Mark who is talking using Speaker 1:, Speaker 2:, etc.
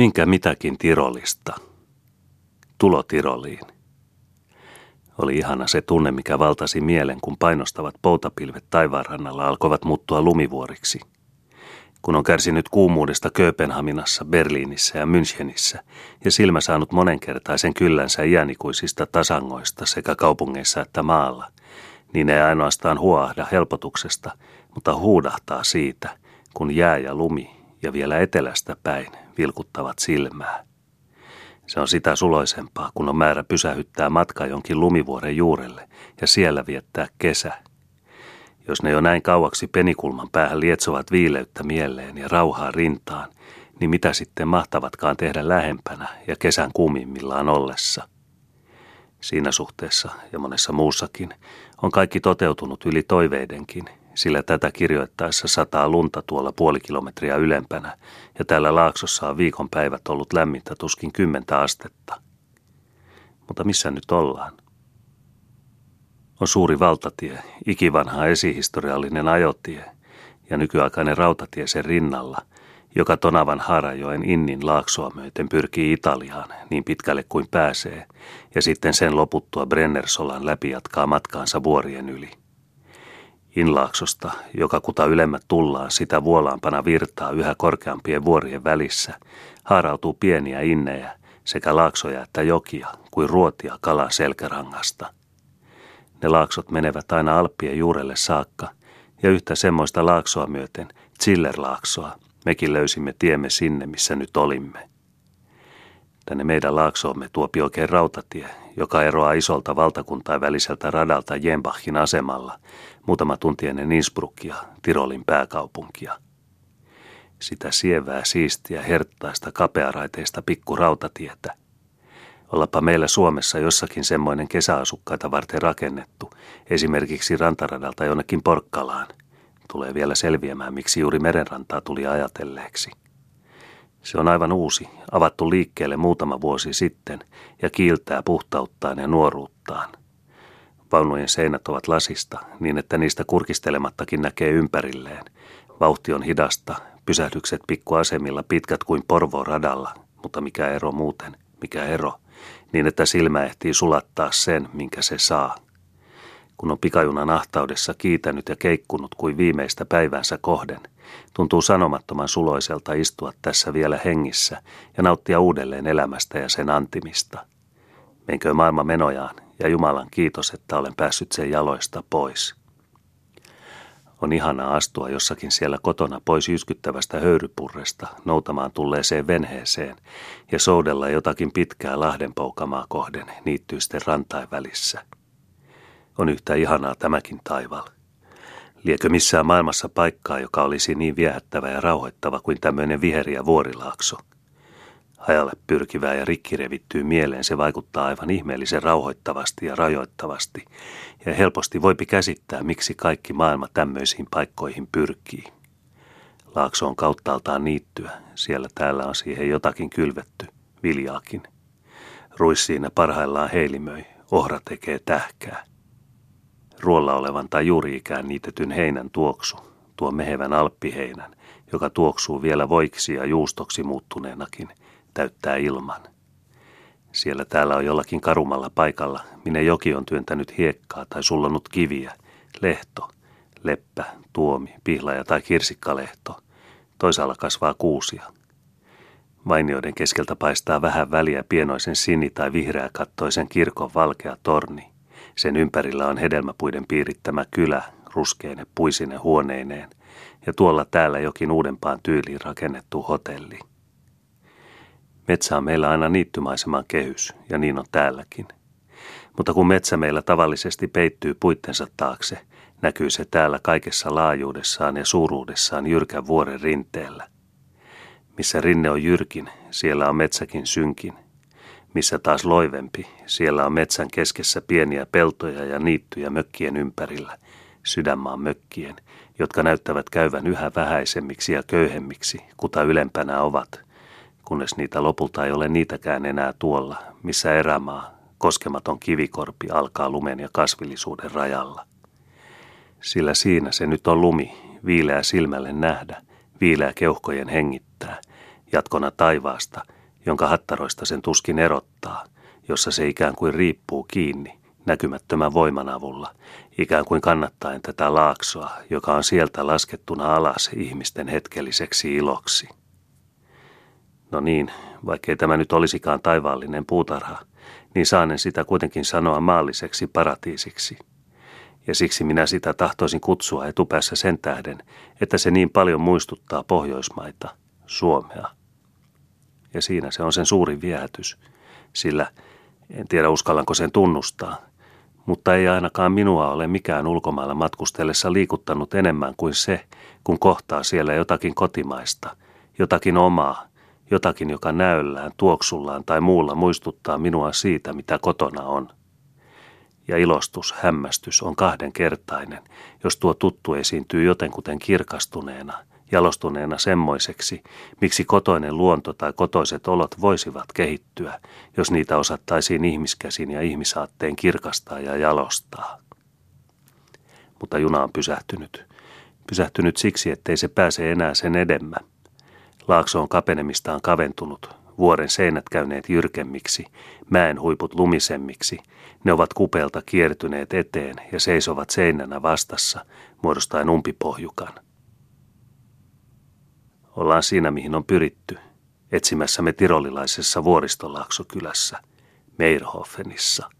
Speaker 1: Minkä mitäkin Tirolista. Tulo Tiroliin. Oli ihana se tunne, mikä valtasi mielen, kun painostavat poutapilvet taivaanrannalla alkoivat muuttua lumivuoriksi. Kun on kärsinyt kuumuudesta Kööpenhaminassa, Berliinissä ja Münchenissä ja silmä saanut monenkertaisen kyllänsä iänikuisista tasangoista sekä kaupungeissa että maalla, niin ei ainoastaan huoahda helpotuksesta, mutta huudahtaa siitä, kun jää ja lumi ja vielä etelästä päin vilkuttavat silmää. Se on sitä suloisempaa, kun on määrä pysähyttää matka jonkin lumivuoren juurelle ja siellä viettää kesä. Jos ne jo näin kauaksi penikulman päähän lietsovat viileyttä mieleen ja rauhaa rintaan, niin mitä sitten mahtavatkaan tehdä lähempänä ja kesän kuumimmillaan ollessa? Siinä suhteessa ja monessa muussakin on kaikki toteutunut yli toiveidenkin – sillä tätä kirjoittaessa sataa lunta tuolla puoli kilometriä ylempänä, ja täällä laaksossa on viikonpäivät ollut lämmintä tuskin kymmentä astetta. Mutta missä nyt ollaan? On suuri valtatie, ikivanha esihistoriallinen ajotie ja nykyaikainen rautatie sen rinnalla, joka Tonavan Harajoen Innin laaksoa myöten pyrkii Italiaan niin pitkälle kuin pääsee, ja sitten sen loputtua Brennersolan läpi jatkaa matkaansa vuorien yli. Inlaaksosta, joka kuta ylemmät tullaan, sitä vuolaampana virtaa yhä korkeampien vuorien välissä, haarautuu pieniä innejä, sekä laaksoja että jokia, kuin ruotia kalan selkärangasta. Ne laaksot menevät aina Alppien juurelle saakka, ja yhtä semmoista laaksoa myöten, Zillerlaaksoa, mekin löysimme tiemme sinne, missä nyt olimme. Tänne meidän laaksoomme tuopi oikein rautatie, joka eroaa isolta valtakuntain väliseltä radalta Jenbachin asemalla, muutama tunti ennen Innsbruckia, Tirolin pääkaupunkia. Sitä sievää, siistiä, herttaista, kapearaiteista pikkurautatietä. Ollapa meillä Suomessa jossakin semmoinen kesäasukkaita varten rakennettu, esimerkiksi rantaradalta jonnekin Porkkalaan. Tulee vielä selviämään, miksi juuri merenrantaa tuli ajatelleeksi. Se on aivan uusi, avattu liikkeelle muutama vuosi sitten ja kiiltää puhtauttaan ja nuoruuttaan. Vaunujen seinät ovat lasista, niin että niistä kurkistelemattakin näkee ympärilleen. Vauhti on hidasta, pysähdykset pikkuasemilla pitkät kuin Porvo radalla, mutta mikä ero muuten, mikä ero, niin että silmä ehtii sulattaa sen, minkä se saa. Kun on pikajunan ahtaudessa kiitänyt ja keikkunut kuin viimeistä päivänsä kohden, tuntuu sanomattoman suloiselta istua tässä vielä hengissä ja nauttia uudelleen elämästä ja sen antimista. Menkö maailma menojaan ja Jumalan kiitos, että olen päässyt sen jaloista pois. On ihanaa astua jossakin siellä kotona pois jyskyttävästä höyrypurresta noutamaan tulleeseen venheeseen ja soudella jotakin pitkää lahdenpoukamaa kohden niittyisten rantain välissä. On yhtä ihanaa tämäkin taival. Liekö missään maailmassa paikkaa, joka olisi niin viehättävä ja rauhoittava kuin tämmöinen viheriä vuorilaakso – Hajalle pyrkivää ja rikkirevittyy mieleen se vaikuttaa aivan ihmeellisen rauhoittavasti ja rajoittavasti, ja helposti voipi käsittää, miksi kaikki maailma tämmöisiin paikkoihin pyrkii. Laakso on kauttaaltaan niittyä, siellä täällä on siihen jotakin kylvetty, viljaakin. Ruis siinä parhaillaan heilimöi, ohra tekee tähkää. Ruolla olevan tai juuri ikään niitetyn heinän tuoksu, tuo mehevän alppiheinän, joka tuoksuu vielä voiksi ja juustoksi muuttuneenakin – täyttää ilman. Siellä täällä on jollakin karumalla paikalla, minne joki on työntänyt hiekkaa tai sullannut kiviä, lehto, leppä, tuomi, pihlaja tai kirsikkalehto. Toisaalla kasvaa kuusia. Vainioiden keskeltä paistaa vähän väliä pienoisen sini- tai vihreä kattoisen kirkon valkea torni. Sen ympärillä on hedelmäpuiden piirittämä kylä, ruskeine puisine huoneineen, ja tuolla täällä jokin uudempaan tyyliin rakennettu hotelli. Metsä on meillä aina niittymaiseman kehys, ja niin on täälläkin. Mutta kun metsä meillä tavallisesti peittyy puittensa taakse, näkyy se täällä kaikessa laajuudessaan ja suuruudessaan jyrkän vuoren rinteellä. Missä rinne on jyrkin, siellä on metsäkin synkin. Missä taas loivempi, siellä on metsän keskessä pieniä peltoja ja niittyjä mökkien ympärillä, sydänmaan mökkien, jotka näyttävät käyvän yhä vähäisemmiksi ja köyhemmiksi, kuta ylempänä ovat – kunnes niitä lopulta ei ole niitäkään enää tuolla, missä erämaa, koskematon kivikorpi alkaa lumen ja kasvillisuuden rajalla. Sillä siinä se nyt on lumi, viileä silmälle nähdä, viileä keuhkojen hengittää, jatkona taivaasta, jonka hattaroista sen tuskin erottaa, jossa se ikään kuin riippuu kiinni näkymättömän voiman avulla, ikään kuin kannattaen tätä laaksoa, joka on sieltä laskettuna alas ihmisten hetkelliseksi iloksi. No niin, vaikkei tämä nyt olisikaan taivaallinen puutarha, niin saanen sitä kuitenkin sanoa maalliseksi paratiisiksi. Ja siksi minä sitä tahtoisin kutsua etupäässä sen tähden, että se niin paljon muistuttaa Pohjoismaita, Suomea. Ja siinä se on sen suuri viehätys, sillä en tiedä uskallanko sen tunnustaa, mutta ei ainakaan minua ole mikään ulkomailla matkustellessa liikuttanut enemmän kuin se, kun kohtaa siellä jotakin kotimaista, jotakin omaa, jotakin, joka näöllään, tuoksullaan tai muulla muistuttaa minua siitä, mitä kotona on. Ja ilostus, hämmästys on kahdenkertainen, jos tuo tuttu esiintyy jotenkuten kirkastuneena, jalostuneena semmoiseksi, miksi kotoinen luonto tai kotoiset olot voisivat kehittyä, jos niitä osattaisiin ihmiskäsin ja ihmisaatteen kirkastaa ja jalostaa. Mutta juna on pysähtynyt. Pysähtynyt siksi, ettei se pääse enää sen edemmä. Laakso on kapenemistaan kaventunut, vuoren seinät käyneet jyrkemmiksi, mäen huiput lumisemmiksi. Ne ovat kupeelta kiertyneet eteen ja seisovat seinänä vastassa, muodostaen umpipohjukan. Ollaan siinä, mihin on pyritty, etsimässämme tirolilaisessa vuoristolaaksokylässä, Meirhofenissa –